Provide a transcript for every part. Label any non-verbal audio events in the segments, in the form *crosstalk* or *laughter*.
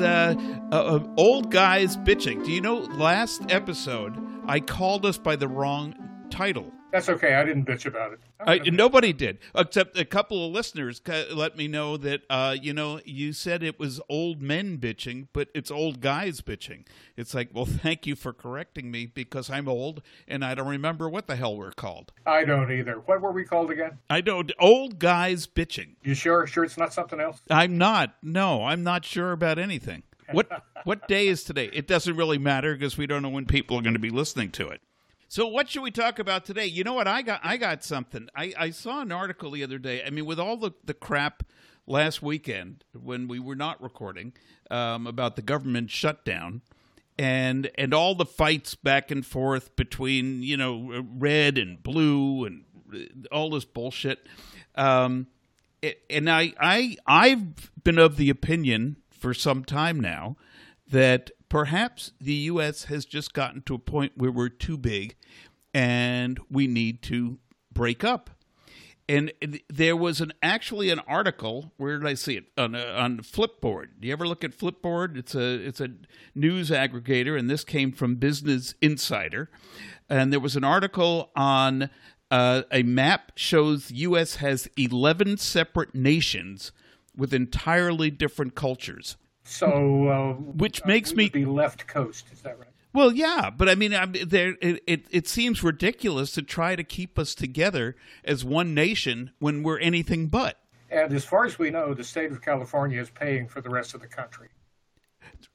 uh, uh, uh, old guys bitching. Do you know last episode I called us by the wrong title? That's okay. I didn't bitch about it. I, nobody did, except a couple of listeners let me know that uh, you know you said it was old men bitching, but it's old guys bitching. It's like, well, *laughs* thank you for correcting me because I'm old and I don't remember what the hell we're called. I don't either. What were we called again? I don't. Old guys bitching. You sure? Sure, it's not something else. I'm not. No, I'm not sure about anything. What *laughs* what day is today? It doesn't really matter because we don't know when people are going to be listening to it. So what should we talk about today? You know what? I got I got something. I, I saw an article the other day. I mean, with all the, the crap last weekend when we were not recording um, about the government shutdown and and all the fights back and forth between you know red and blue and all this bullshit. Um, and I I I've been of the opinion for some time now that perhaps the U.S. has just gotten to a point where we're too big and we need to break up. And there was an actually an article. Where did I see it on on Flipboard? Do you ever look at Flipboard? It's a it's a news aggregator, and this came from Business Insider. And there was an article on uh, a map shows the U.S. has eleven separate nations with entirely different cultures. So, uh, which makes me be left coast. Is that right? Well, yeah, but I mean, I there it, it, it seems ridiculous to try to keep us together as one nation when we're anything but. And as far as we know, the state of California is paying for the rest of the country.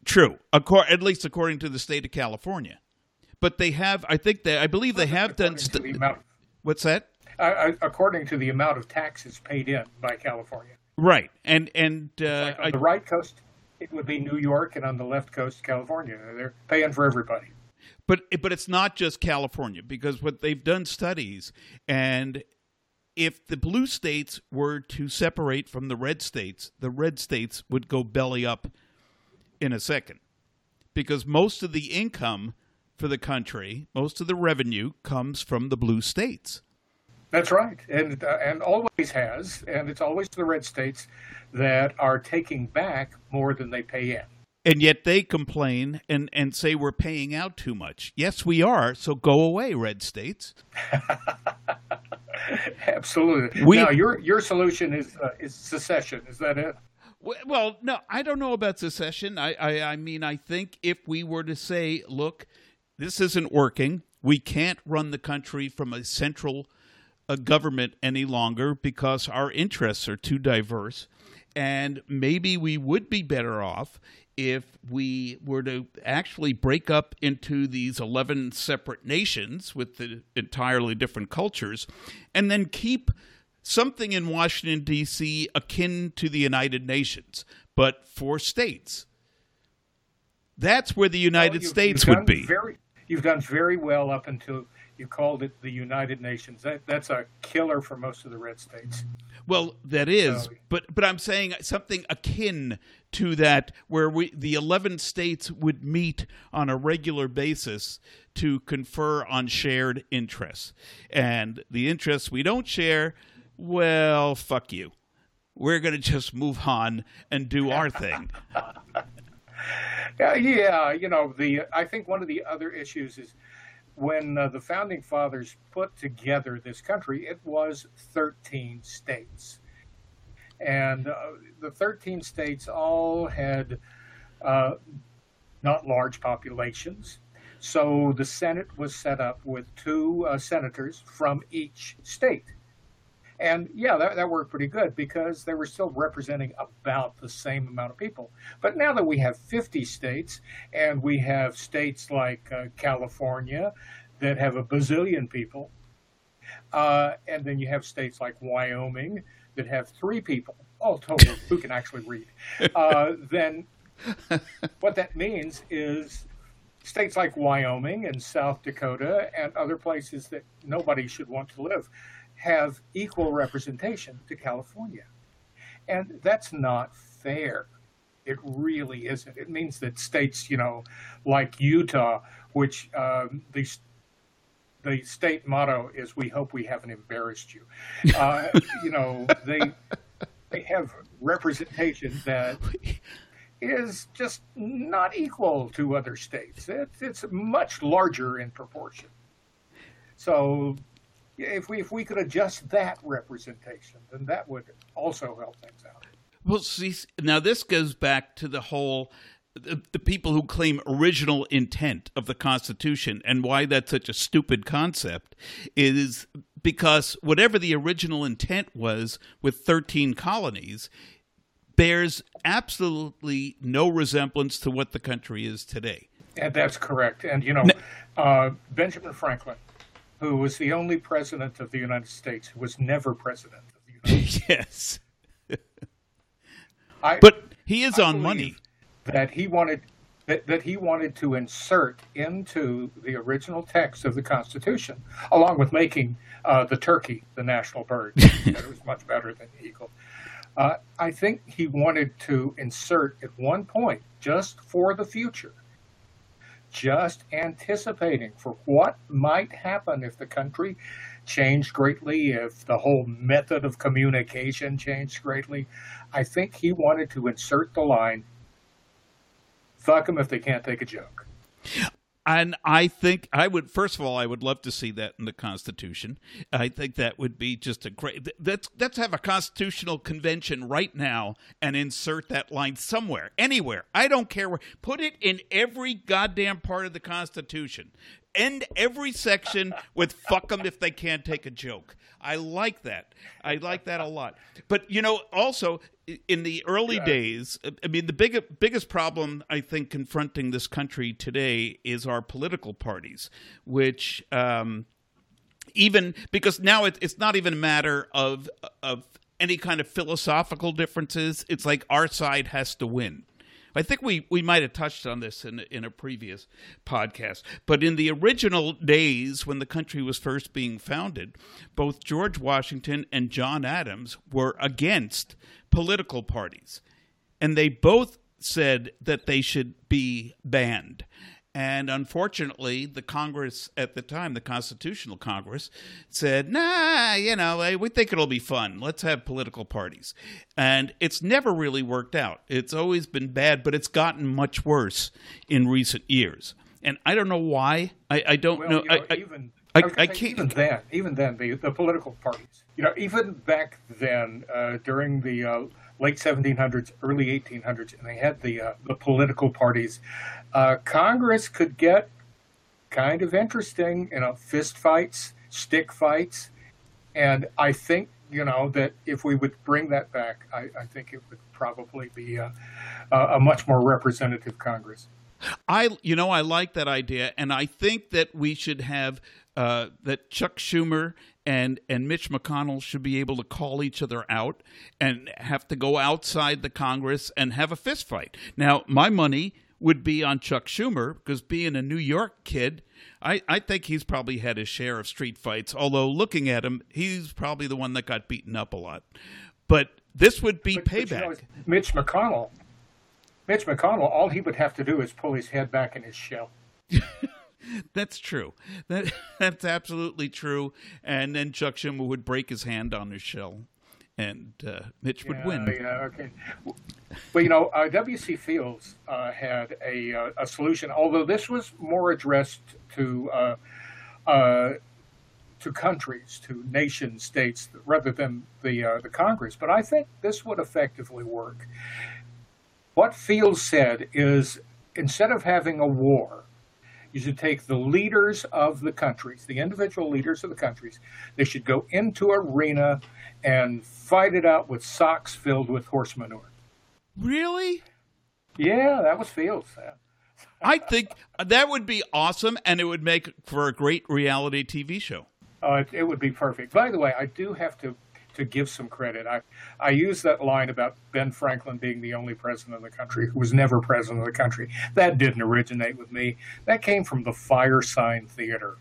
True, at least according to the state of California. But they have, I think they, I believe they have done. St- the amount, what's that? Uh, according to the amount of taxes paid in by California. Right, and and uh, like on the right coast, it would be New York, and on the left coast, California. They're paying for everybody. But but it's not just California because what they've done studies and if the blue states were to separate from the red states, the red states would go belly up in a second. Because most of the income for the country, most of the revenue comes from the blue states. That's right, and uh, and always has, and it's always the red states that are taking back more than they pay in. And yet they complain and, and say we're paying out too much. Yes, we are. So go away, red states. *laughs* Absolutely. We, now your your solution is uh, is secession. Is that it? Well, no, I don't know about secession. I, I I mean, I think if we were to say, look, this isn't working. We can't run the country from a central a government any longer because our interests are too diverse. And maybe we would be better off if we were to actually break up into these 11 separate nations with the entirely different cultures and then keep something in Washington, D.C. akin to the United Nations, but for states. That's where the United well, States would be. Very, you've done very well up until you called it the United Nations. That, that's a killer for most of the red states. Well, that is, so, but but I'm saying something akin to that, where we the 11 states would meet on a regular basis to confer on shared interests, and the interests we don't share, well, fuck you. We're going to just move on and do our thing. yeah, *laughs* uh, yeah, you know the. I think one of the other issues is when uh, the founding fathers put together this country, it was 13 states. And uh, the 13 states all had uh, not large populations. So the Senate was set up with two uh, senators from each state. And yeah, that, that worked pretty good because they were still representing about the same amount of people. But now that we have 50 states and we have states like uh, California that have a bazillion people, uh, and then you have states like Wyoming that have three people, all total, *laughs* who can actually read, uh, *laughs* then what that means is states like Wyoming and South Dakota and other places that nobody should want to live have equal representation to California. And that's not fair. It really isn't. It means that states, you know, like Utah, which um, the the state motto is "We hope we haven't embarrassed you." Uh, *laughs* you know, they they have representation that is just not equal to other states. It, it's much larger in proportion. So if we if we could adjust that representation, then that would also help things out. Well, see, now this goes back to the whole the, the, people who claim original intent of the Constitution and why that's such a stupid concept is because whatever the original intent was with 13 colonies bears absolutely no resemblance to what the country is today. And that's correct. And, you know, uh, Benjamin Franklin, who was the only president of the United States who was never president of the *laughs* United States. yes. I, but he is I on money. That he wanted that, that he wanted to insert into the original text of the Constitution, along with making uh, the turkey the national bird. *laughs* it was much better than the eagle. Uh, I think he wanted to insert at one point, just for the future, just anticipating for what might happen if the country changed greatly, if the whole method of communication changed greatly. I think he wanted to insert the line fuck them if they can't take a joke. And I think I would first of all I would love to see that in the Constitution. I think that would be just a great. Let's let's have a constitutional convention right now and insert that line somewhere, anywhere. I don't care where. Put it in every goddamn part of the Constitution. End every section with "fuck them if they can't take a joke." I like that. I like that a lot. But you know, also in the early yeah. days, I mean, the big, biggest problem I think confronting this country today is our political parties, which um, even because now it, it's not even a matter of of any kind of philosophical differences. It's like our side has to win. I think we, we might have touched on this in in a previous podcast, but in the original days when the country was first being founded, both George Washington and John Adams were against political parties, and they both said that they should be banned. And unfortunately, the Congress at the time, the Constitutional Congress, said, nah, you know, we think it'll be fun. Let's have political parties. And it's never really worked out. It's always been bad, but it's gotten much worse in recent years. And I don't know why. I, I don't well, know. You know I, even, I, I, I, can't. Even then, even then, the, the political parties, you know, even back then, uh, during the uh, late 1700s, early 1800s, and they had the uh, the political parties. Uh, Congress could get kind of interesting, you know, fist fights, stick fights, and I think you know that if we would bring that back, I, I think it would probably be a, a much more representative Congress. I, you know, I like that idea, and I think that we should have uh, that Chuck Schumer and and Mitch McConnell should be able to call each other out and have to go outside the Congress and have a fist fight. Now, my money would be on Chuck Schumer because being a New York kid, I, I think he's probably had his share of street fights. Although looking at him, he's probably the one that got beaten up a lot. But this would be but, payback. But you know, Mitch McConnell, Mitch McConnell, all he would have to do is pull his head back in his shell. *laughs* That's true. That *laughs* that's absolutely true. And then Chuck Schumer would break his hand on his shell, and uh, Mitch yeah, would win. Yeah, okay. Well, you know, uh, W.C. Fields uh, had a uh, a solution, although this was more addressed to uh, uh, to countries, to nation states, rather than the the Congress. But I think this would effectively work. What Fields said is, instead of having a war you should take the leaders of the countries, the individual leaders of the countries. They should go into arena and fight it out with socks filled with horse manure. Really? Yeah, that was Fields. *laughs* I think that would be awesome, and it would make for a great reality TV show. Uh, it, it, would be perfect. By the way, I do have to to give some credit. I, I use that line about Ben Franklin being the only president of the country who was never president of the country. That didn't originate with me. That came from the Firesign Theater.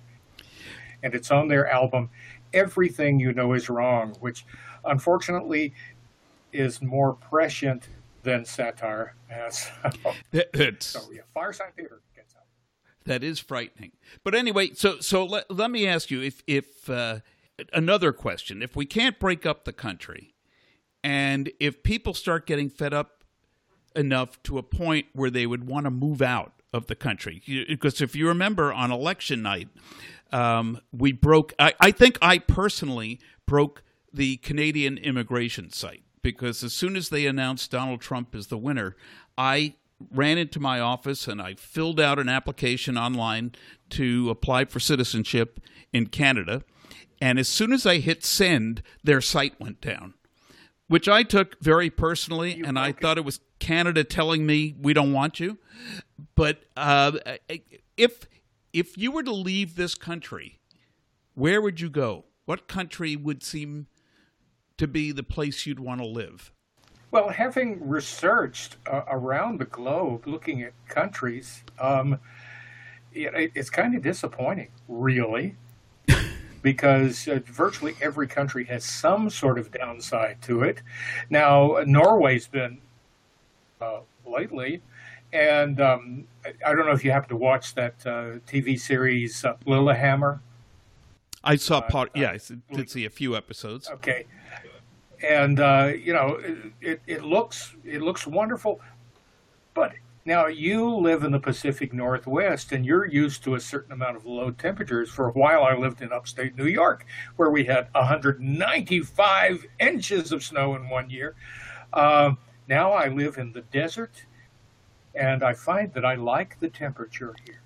And it's on their album, Everything You Know Is Wrong, which unfortunately is more prescient than satire. so, *laughs* so yeah, Firesign Theater gets out. That is frightening. But anyway, so so let, let me ask you if if uh, another question if we can't break up the country and if people start getting fed up enough to a point where they would want to move out of the country. Because if you remember on election night, um, we broke, I, I think I personally broke the Canadian immigration site because as soon as they announced Donald Trump as the winner, I ran into my office and I filled out an application online to apply for citizenship in Canada. And as soon as I hit send, their site went down, which I took very personally. You and I thought it was Canada telling me we don't want you. But uh, if if you were to leave this country, where would you go? What country would seem to be the place you'd want to live? Well, having researched uh, around the globe, looking at countries, um, it, it's kind of disappointing, really, because uh, virtually every country has some sort of downside to it. Now, Norway's been uh, lately, and um, I don't know if you happen to watch that uh, TV series uh, Lilyhammer. I saw uh, part. yeah, I did see a few episodes. Okay, and uh, you know it, it looks it looks wonderful, but now you live in the Pacific Northwest and you're used to a certain amount of low temperatures. For a while, I lived in upstate New York where we had 195 inches of snow in one year. Uh, now I live in the desert, and I find that I like the temperature here.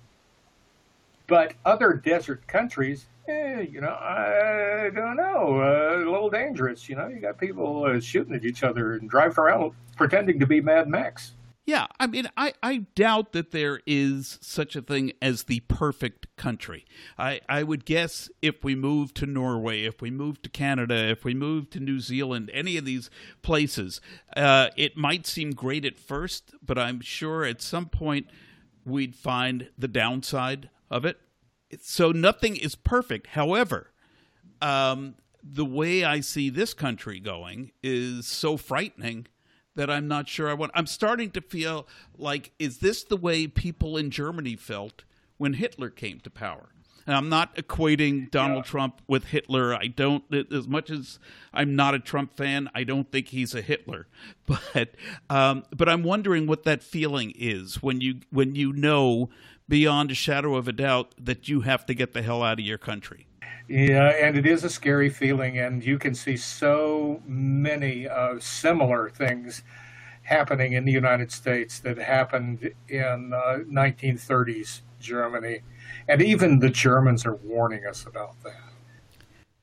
But other desert countries eh, you know, I don't know, uh, a little dangerous. You know, you got people uh, shooting at each other and driving around pretending to be Mad Max. Yeah, I mean, I, I doubt that there is such a thing as the perfect country. I, I would guess if we move to Norway, if we move to Canada, if we move to New Zealand, any of these places, uh, it might seem great at first, but I'm sure at some point we'd find the downside of it so nothing is perfect. However, um, the way I see this country going is so frightening that I'm not sure I want. I'm starting to feel like, is this the way people in Germany felt when Hitler came to power? And I'm not equating Donald yeah. Trump with Hitler. I don't, as much as I'm not a Trump fan, I don't think he's a Hitler. *laughs* But, um, but I'm wondering what that feeling is when you when you know beyond a shadow of a doubt that you have to get the hell out of your country. Yeah, and it is a scary feeling, and you can see so many uh, similar things happening in the United States that happened in uh, 1930s Germany, and even the Germans are warning us about that.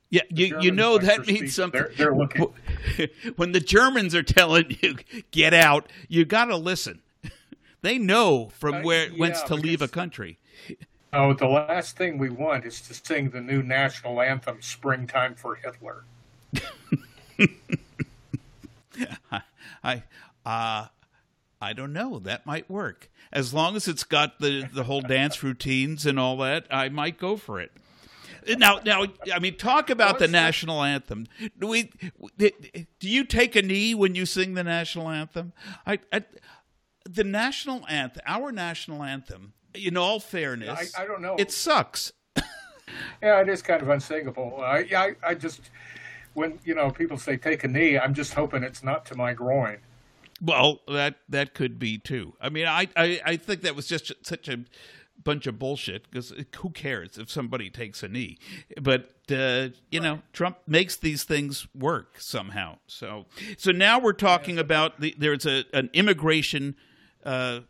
Yeah, you, you know that means something. They're, they're looking. *laughs* when the Germans are telling you get out, you got to listen. *laughs* They know from uh, where uh, yeah, whence to leave a country. Oh, the last thing we want is to sing the new national anthem, "Springtime for Hitler." *laughs* I, uh, I don't know. That might work as long as it's got the the whole dance routines and all that. I might go for it. Now, now, I mean, talk about What's the national anthem. Do we? Do you take a knee when you sing the national anthem? I, I the national anthem, our national anthem, in all fairness, I, I don't know. It sucks. yeah, it is kind of unsingable. I, I, I just, when you know people say take a knee, I'm just hoping it's not to my groin. Well, that that could be too. I mean, I I, I think that was just such a bunch of bullshit because who cares if somebody takes a knee? But uh, you know, Trump makes these things work somehow. So so now we're talking about the, there's a an immigration uh,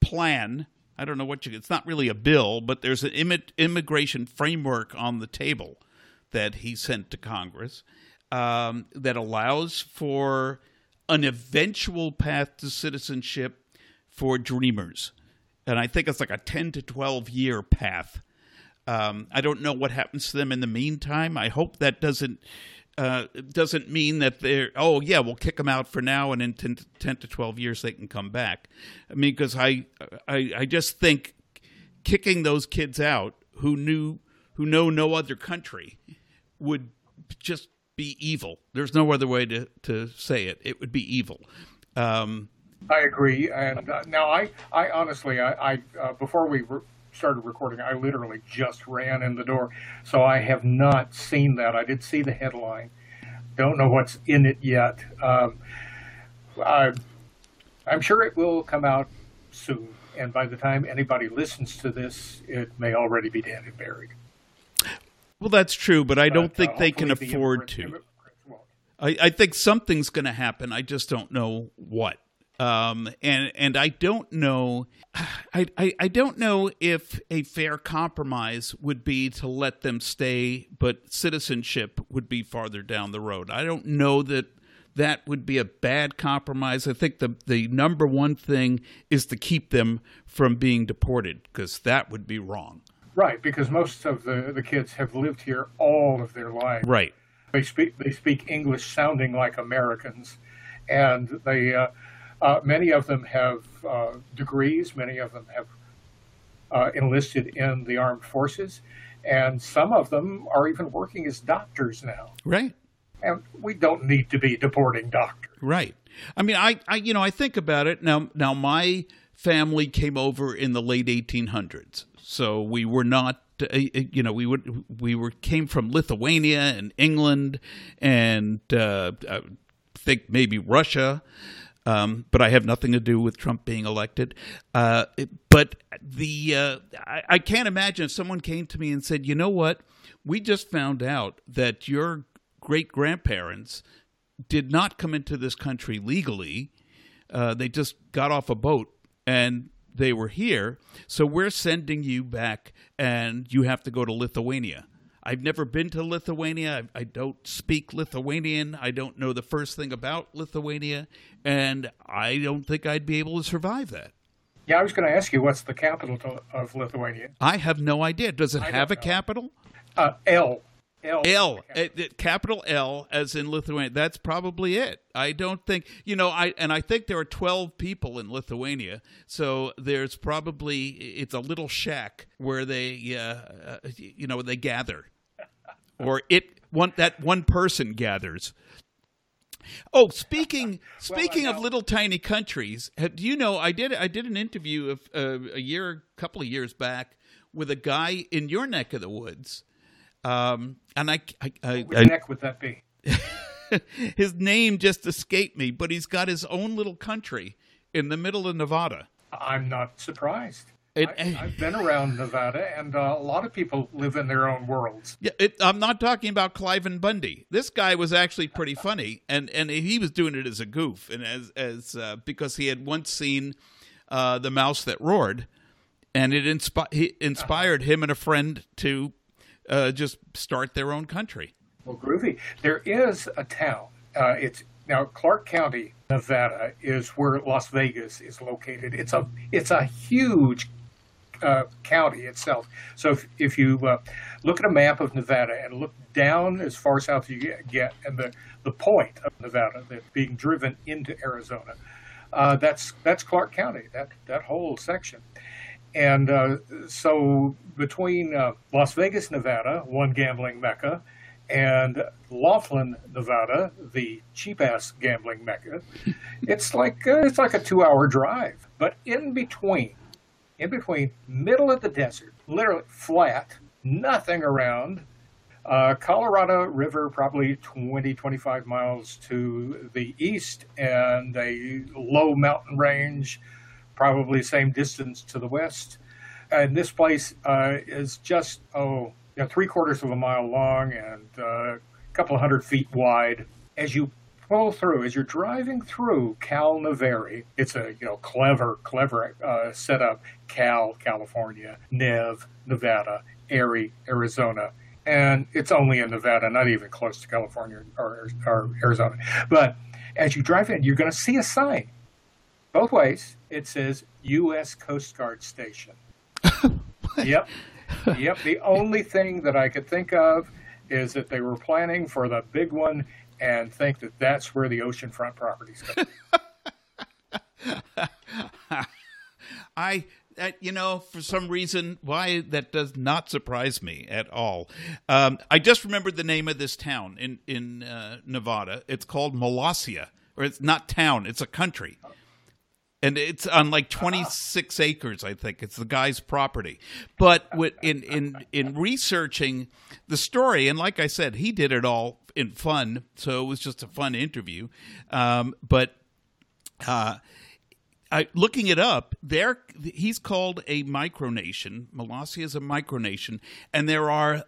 plan. I don't know what you. It's not really a bill, but there's an Im- immigration framework on the table that he sent to Congress um, that allows for an eventual path to citizenship for dreamers, and I think it's like a ten to twelve year path. Um, I don't know what happens to them in the meantime. I hope that doesn't uh, doesn't mean that they're oh yeah we'll kick them out for now and in 10 to, 10 to 12 years they can come back. I mean because I, I i just think kicking those kids out who knew who know no other country would just be evil. There's no other way to to say it. It would be evil. Um, I agree, and uh, now I, I honestly, I, I uh, before we re- started recording, I literally just ran in the door. So I have not seen that. I did see the headline. Don't know what's in it yet. Um, I, I'm sure it will come out soon. And by the time anybody listens to this, it may already be dead and buried. Well, that's true, but I don't But, think uh, they can the afford to. I, I think something's going to happen. I just don't know what. Um, and and I don't know. I, I I don't know if a fair compromise would be to let them stay, but citizenship would be farther down the road. I don't know that that would be a bad compromise. I think the the number one thing is to keep them from being deported because that would be wrong. Right, because most of the, the kids have lived here all of their lives. Right. They speak they speak English sounding like Americans, and they uh, uh, many of them have uh, degrees. Many of them have uh, enlisted in the armed forces, and some of them are even working as doctors now. Right. And we don't need to be deporting doctors. Right. I mean, I, I, you know, I think about it now. Now, my family came over in the late 1800s, so we were not, uh, you know, we would we were came from Lithuania and England, and uh, I think maybe Russia. Um, but I have nothing to do with Trump being elected. Uh, but the uh, I, I can't imagine if someone came to me and said, "You know what? We just found out that your great grandparents did not come into this country legally. Uh, they just got off a boat and they were here. So we're sending you back, and you have to go to Lithuania. I've never been to Lithuania. I, I don't speak Lithuanian. I don't know the first thing about Lithuania, and I don't think I'd be able to survive that. Yeah, I was going to ask you what's the capital to, of Lithuania? I have no idea. Does it I have a capital? Uh, L. L. L, uh, capital L, as in Lithuania. That's probably it. I don't think you know. I and I think there are twelve people in Lithuania, so there's probably it's a little shack where they, uh, uh, you know, they gather, or it one that one person gathers. Oh, speaking *laughs* speaking of little tiny countries, do you know I did I did an interview of uh, a year, a couple of years back with a guy in your neck of the woods, um, and I, I, I, Which I neck would that be? *laughs* his name just escaped me, but he's got his own little country in the middle of Nevada. I'm not surprised. It- I, I've been around Nevada, and uh, a lot of people live in their own worlds. Yeah, it, I'm not talking about Cliven Bundy. This guy was actually pretty *laughs* funny, and and he was doing it as a goof, and as as uh, because he had once seen uh, the Mouse That Roared, and it inspi- he inspired him and a friend to uh, just start their own country. Well, groovy. There is a town. Uh, it's now Clark County, Nevada, is where Las Vegas is located. It's a it's a huge uh, county itself. So if, if you uh, look at a map of Nevada and look down as far south as you get, and the, the point of Nevada that's being driven into Arizona, uh, that's that's Clark County. That that whole section. And uh, so between uh, Las Vegas, Nevada, one gambling mecca, and Laughlin, Nevada, the cheap ass gambling mecca, *laughs* it's like it's like a two hour drive. But in between, in between, middle of the desert, literally flat, nothing around. Uh, Colorado River, probably 20, 25 miles to the east, and a low mountain range, probably same distance to the west. And this place uh, is just, oh, you know, three quarters of a mile long and uh, a couple of hundred feet wide. As you pull through, as you're driving through Cal-Nev-Ari, it's a you know clever, clever uh, setup. Cal, California, Nev, Nevada, Ari, Arizona, and it's only in Nevada, not even close to California or, or Arizona. But as you drive in, you're going to see a sign both ways. It says U.S. Coast Guard Station. *laughs* yep, yep. The only thing that I could think of is that they were planning for the big one and think that that's where the oceanfront properties go. *laughs* I, uh, you know, for some reason, why that does not surprise me at all. Um, I just remembered the name of this town in in uh, Nevada. It's called Molossia, or it's not town; it's a country, and it's on like twenty six acres. I think it's the guy's property. But in in in researching the story, and like I said, he did it all in fun, so it was just a fun interview. Um, but uh, I, looking it up, there he's called a micronation. Molossia is a micronation, and there are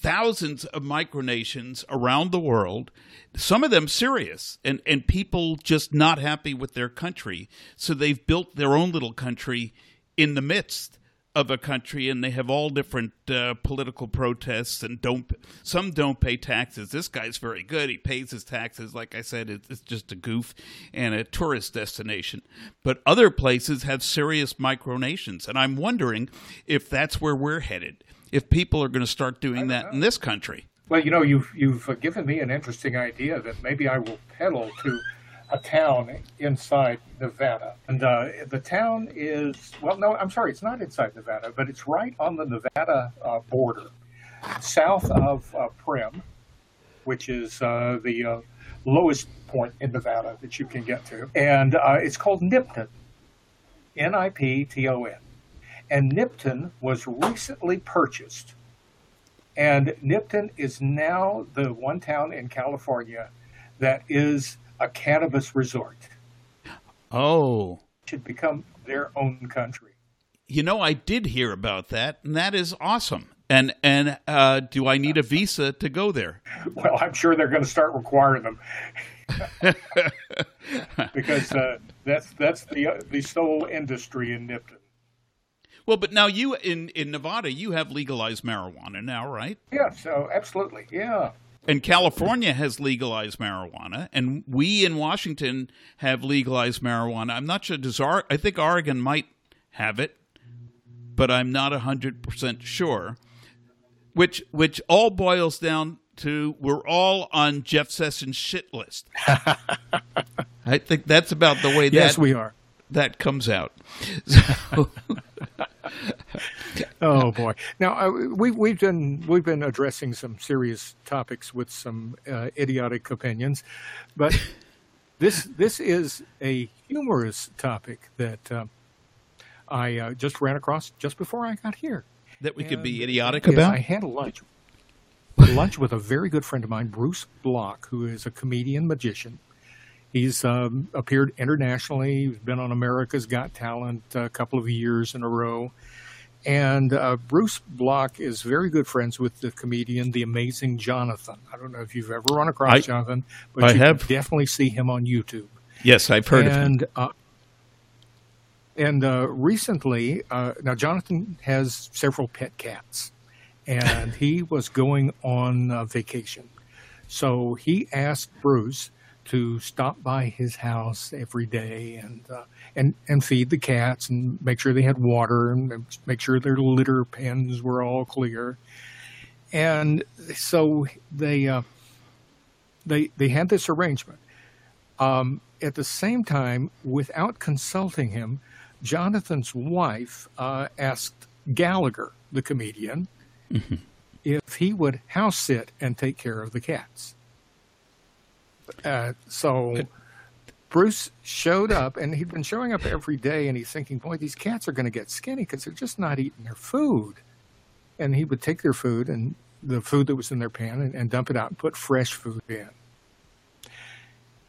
thousands of micronations around the world. Some of them serious, and and people just not happy with their country, so they've built their own little country in the midst of a country and they have all different uh, political protests and don't some don't pay taxes. This guy's very good. He pays his taxes. Like i said it's, it's just a goof and a tourist destination. But other places have serious micronations and i'm wondering if that's where we're headed if people are going to start doing that know. in this country well you know you've you've given me an interesting idea that maybe i will peddle to a town inside Nevada. And uh, the town is, well, no, I'm sorry, it's not inside Nevada, but it's right on the Nevada uh, border, south of uh, Primm, which is uh, the uh, lowest point in Nevada that you can get to. And uh, it's called Nipton, N I P T O N. And Nipton was recently purchased. And Nipton is now the one town in California that is a cannabis resort. Oh. Should become their own country. You know, I did hear about that, and that is awesome. And and uh, do I need a visa to go there? Well, I'm sure they're going to start requiring them *laughs* because uh, that's that's the uh, the sole industry in Nipton. Well, but now you in in Nevada, you have legalized marijuana now, right? Yeah. So absolutely, yeah and California has legalized marijuana, and we in Washington have legalized marijuana. I'm not sure. Does Ar- I think Oregon might have it, but I'm not hundred percent sure. Which which all boils down to we're all on Jeff Sessions' shit list. *laughs* I think that's about the way that yes we are that comes out. So, *laughs* oh boy! Now uh, we, we've been we've been addressing some serious topics with some uh, idiotic opinions, but *laughs* this this is a humorous topic that uh, I uh, just ran across just before I got here. That we and could be idiotic about. I had a lunch *laughs* lunch with a very good friend of mine, Bruce Block, who is a comedian magician. He's um, appeared internationally. He's been on America's Got Talent a couple of years in a row. And uh, Bruce Block is very good friends with the comedian, the amazing Jonathan. I don't know if you've ever run across I, Jonathan, but I you have. definitely see him on YouTube. Yes, I've heard and, of him. Uh, and uh, recently, uh, now Jonathan has several pet cats, and *laughs* he was going on uh, vacation. So he asked Bruce to stop by his house every day and uh, and and feed the cats and make sure they had water and make sure their litter pens were all clear. And so they uh, they they had this arrangement. Um, at the same time, without consulting him, Jonathan's wife uh, asked Gallagher, the comedian, mm-hmm. if he would house sit and take care of the cats. Uh, so Bruce showed up, and he'd been showing up every day, and he's thinking, boy, these cats are going to get skinny because they're just not eating their food. And he would take their food and the food that was in their pan and, and dump it out and put fresh food in.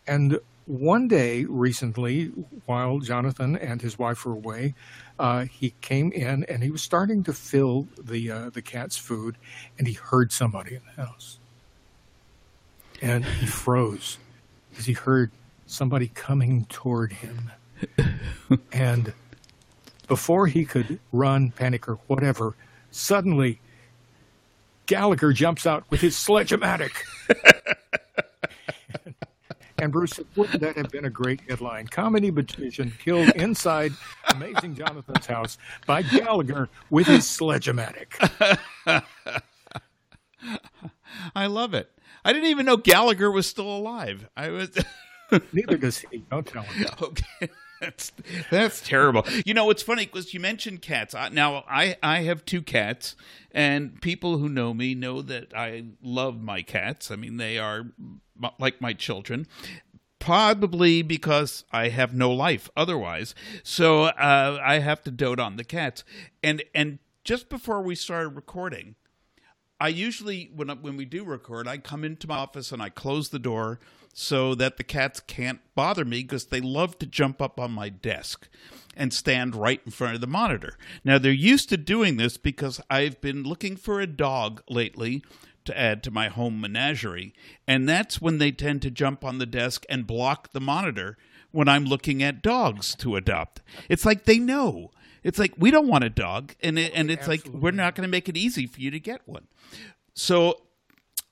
And one day recently, while Jonathan and his wife were away, uh, he came in and he was starting to fill the uh, the cat's food, and he heard somebody in the house and he froze because he heard somebody coming toward him. *laughs* and before he could run, panic, or whatever, suddenly Gallagher jumps out with his sledge-o-matic. *laughs* and Bruce said, wouldn't that have been a great headline? Comedy magician killed inside Amazing Jonathan's house by Gallagher with his sledge-o-matic. *laughs* I love it. I didn't even know Gallagher was still alive. I was. *laughs* Neither does he. Don't tell him. *laughs* Okay. That's that's terrible. You know, it's funny because you mentioned cats. Now, I I have two cats, and people who know me know that I love my cats. I mean, they are like my children. Probably because I have no life otherwise, so uh, I have to dote on the cats. And and just before we started recording, I usually when when we do record, I come into my office and I close the door so that the cats can't bother me because they love to jump up on my desk and stand right in front of the monitor. Now they're used to doing this because I've been looking for a dog lately to add to my home menagerie, and that's when they tend to jump on the desk and block the monitor when I'm looking at dogs to adopt. It's like they know. It's like we don't want a dog, and it, and it's like we're not going to make it easy for you to get one. So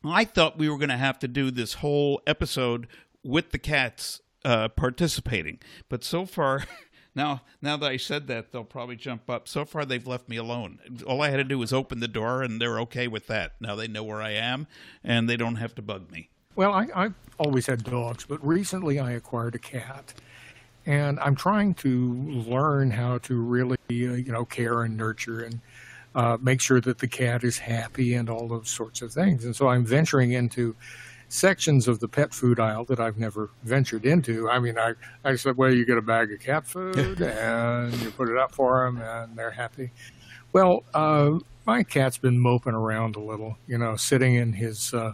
I thought we were going to have to do this whole episode with the cats uh, participating, but so far. *laughs* Now, now that I said that, they'll probably jump up. So far, they've left me alone. All I had to do was open the door, and they're okay with that. Now they know where I am, and they don't have to bug me. Well, I, I've always had dogs, but recently I acquired a cat, and I'm trying to learn how to really, uh, you know, care and nurture and uh, make sure that the cat is happy and all those sorts of things. And so I'm venturing into sections of the pet food aisle that I've never ventured into. I mean, I, I said, well, you get a bag of cat food *laughs* and you put it up for them and they're happy. Well, uh, my cat's been moping around a little, you know, sitting in his uh,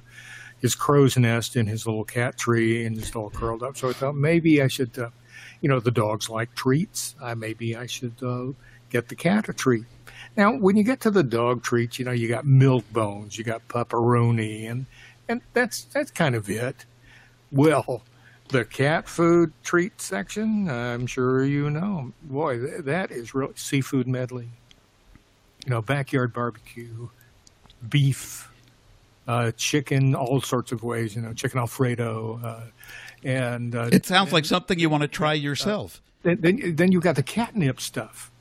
his crow's nest in his little cat tree and just all curled up. So I thought maybe I should, uh, you know, the dogs like treats. Uh, maybe I should uh, get the cat a treat. Now, when you get to the dog treats, you know, you got milk bones, you got pepperoni, and and that's that's kind of it. Well, the cat food treat section, I'm sure you know. Boy, that is really seafood medley. You know, backyard barbecue, beef, uh, chicken, all sorts of ways. You know, chicken alfredo, uh, and uh, it sounds and, like something you want to try yourself. then, then, then you've got the catnip stuff,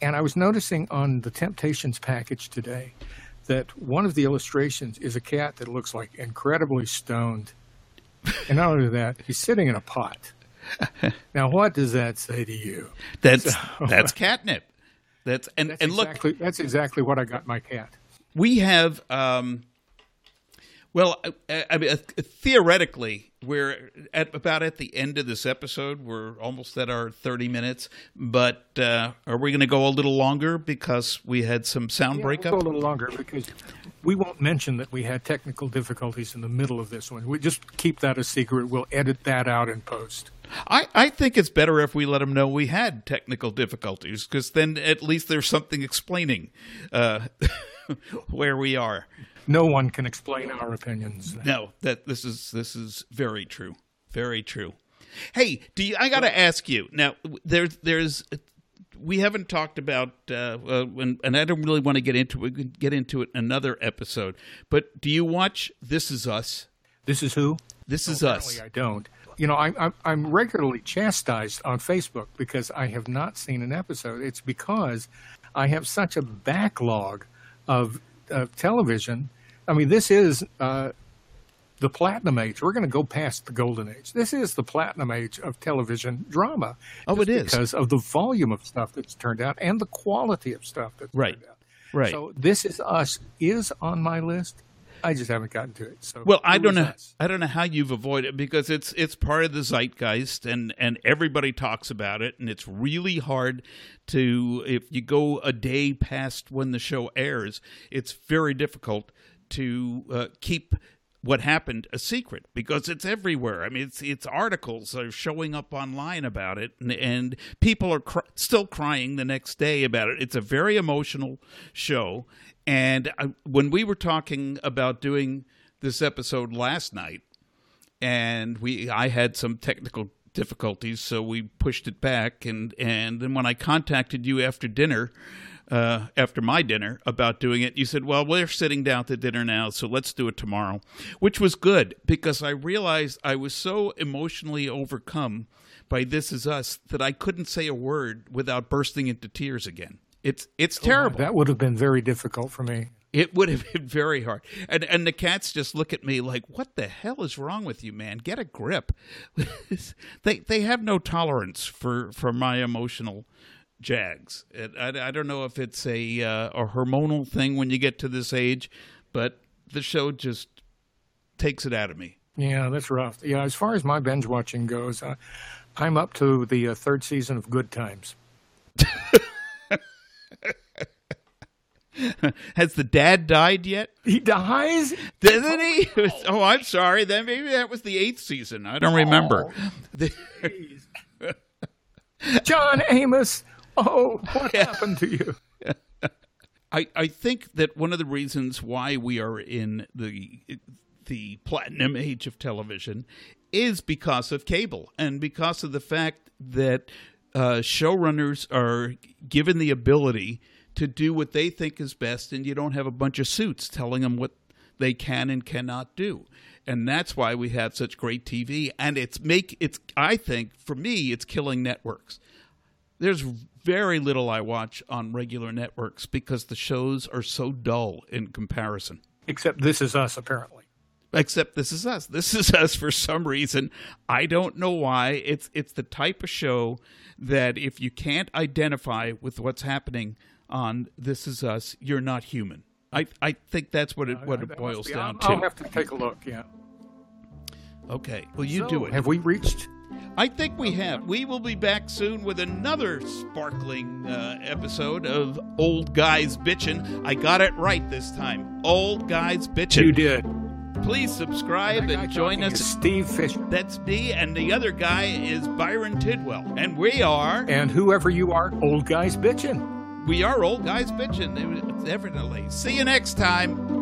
and I was noticing on the Temptations package today that one of the illustrations is a cat that looks like incredibly stoned. And not only that, he's sitting in a pot. *laughs* Now, what does that say to you? That's so, *laughs* that's catnip. That's and that's and exactly, look, that's exactly what I got my cat. We have, um, well, I, I mean, theoretically, we're at about at the end of this episode. We're almost at our 30 minutes, but uh, are we going to go a little longer because we had some sound yeah, breakup? We'll go a little longer because we won't mention that we had technical difficulties in the middle of this one. We just keep that a secret. We'll edit that out in post. I, I think it's better if we let them know we had technical difficulties because then at least there's something explaining uh, *laughs* where we are no one can explain our opinions. No, that this is this is very true, very true. Hey, do you, I got to ask you now? There's there's we haven't talked about uh, uh, and, and I don't really want to get into it. Get into it another episode. But do you watch This Is Us? This is who? This is us. I don't. You know, I'm, I'm I'm regularly chastised on Facebook because I have not seen an episode. It's because I have such a backlog of of television I mean, this is uh, the platinum age. We're going to go past the golden age. This is the platinum age of television drama. Oh, it is because of the volume of stuff that's turned out and the quality of stuff that's right. turned out. Right. So this is us is on my list. I just haven't gotten to it. So well, I don't know. Us? I don't know how you've avoided it because it's it's part of the zeitgeist, and and everybody talks about it, and it's really hard to if you go a day past when the show airs, it's very difficult to uh, keep what happened a secret because it's everywhere. I mean, it's it's articles are showing up online about it, and, and people are cr- still crying the next day about it. It's a very emotional show, and I, when we were talking about doing this episode last night, and we I had some technical difficulties, so we pushed it back, and and then when I contacted you after dinner uh, after my dinner about doing it. You said, Well, we're sitting down to dinner now, so let's do it tomorrow, which was good because I realized I was so emotionally overcome by This Is Us that I couldn't say a word without bursting into tears again. It's it's terrible. Oh, that would have been very difficult for me. It would have been very hard. And and the cats just look at me like, "What the hell is wrong with you, man? Get a grip." *laughs* they they have no tolerance for for my emotional Jags. It, I, I don't know if it's a uh, a hormonal thing when you get to this age, but the show just takes it out of me. Yeah, that's rough. Yeah, as far as my binge watching goes, uh, I'm up to the uh, third season of Good Times. *laughs* Has the dad died yet? He dies. Didn't he? *laughs* Oh, I'm sorry. Then maybe that was the eighth season. I don't remember. John Amos. *laughs* Oh, what happened to you? *laughs* I, I think that one of the reasons why we are in the the platinum age of television is because of cable and because of the fact that uh, showrunners are given the ability to do what they think is best, and you don't have a bunch of suits telling them what they can and cannot do. And that's why we have such great TV. And it's make it's I think for me it's killing networks. There's very little I watch on regular networks because the shows are so dull in comparison. Except this is us, apparently. Except this is us. This is us for some reason. I don't know why. It's it's the type of show that if you can't identify with what's happening on This Is Us, you're not human. I I think that's what it what it boils down to. I'll have to take a look. Yeah. Okay, well you So, do it. Have we reached? I think we have. We will be back soon with another sparkling uh, episode of Old Guys Bitchin'. I got it right this time. Old Guys Bitchin'. You did. Please subscribe and join us. Steve Fisher. That's me, and the other guy is Byron Tidwell, and we are And whoever you are, old guys bitching. we are Old Guys Bitchin'. Definitely. See you next time.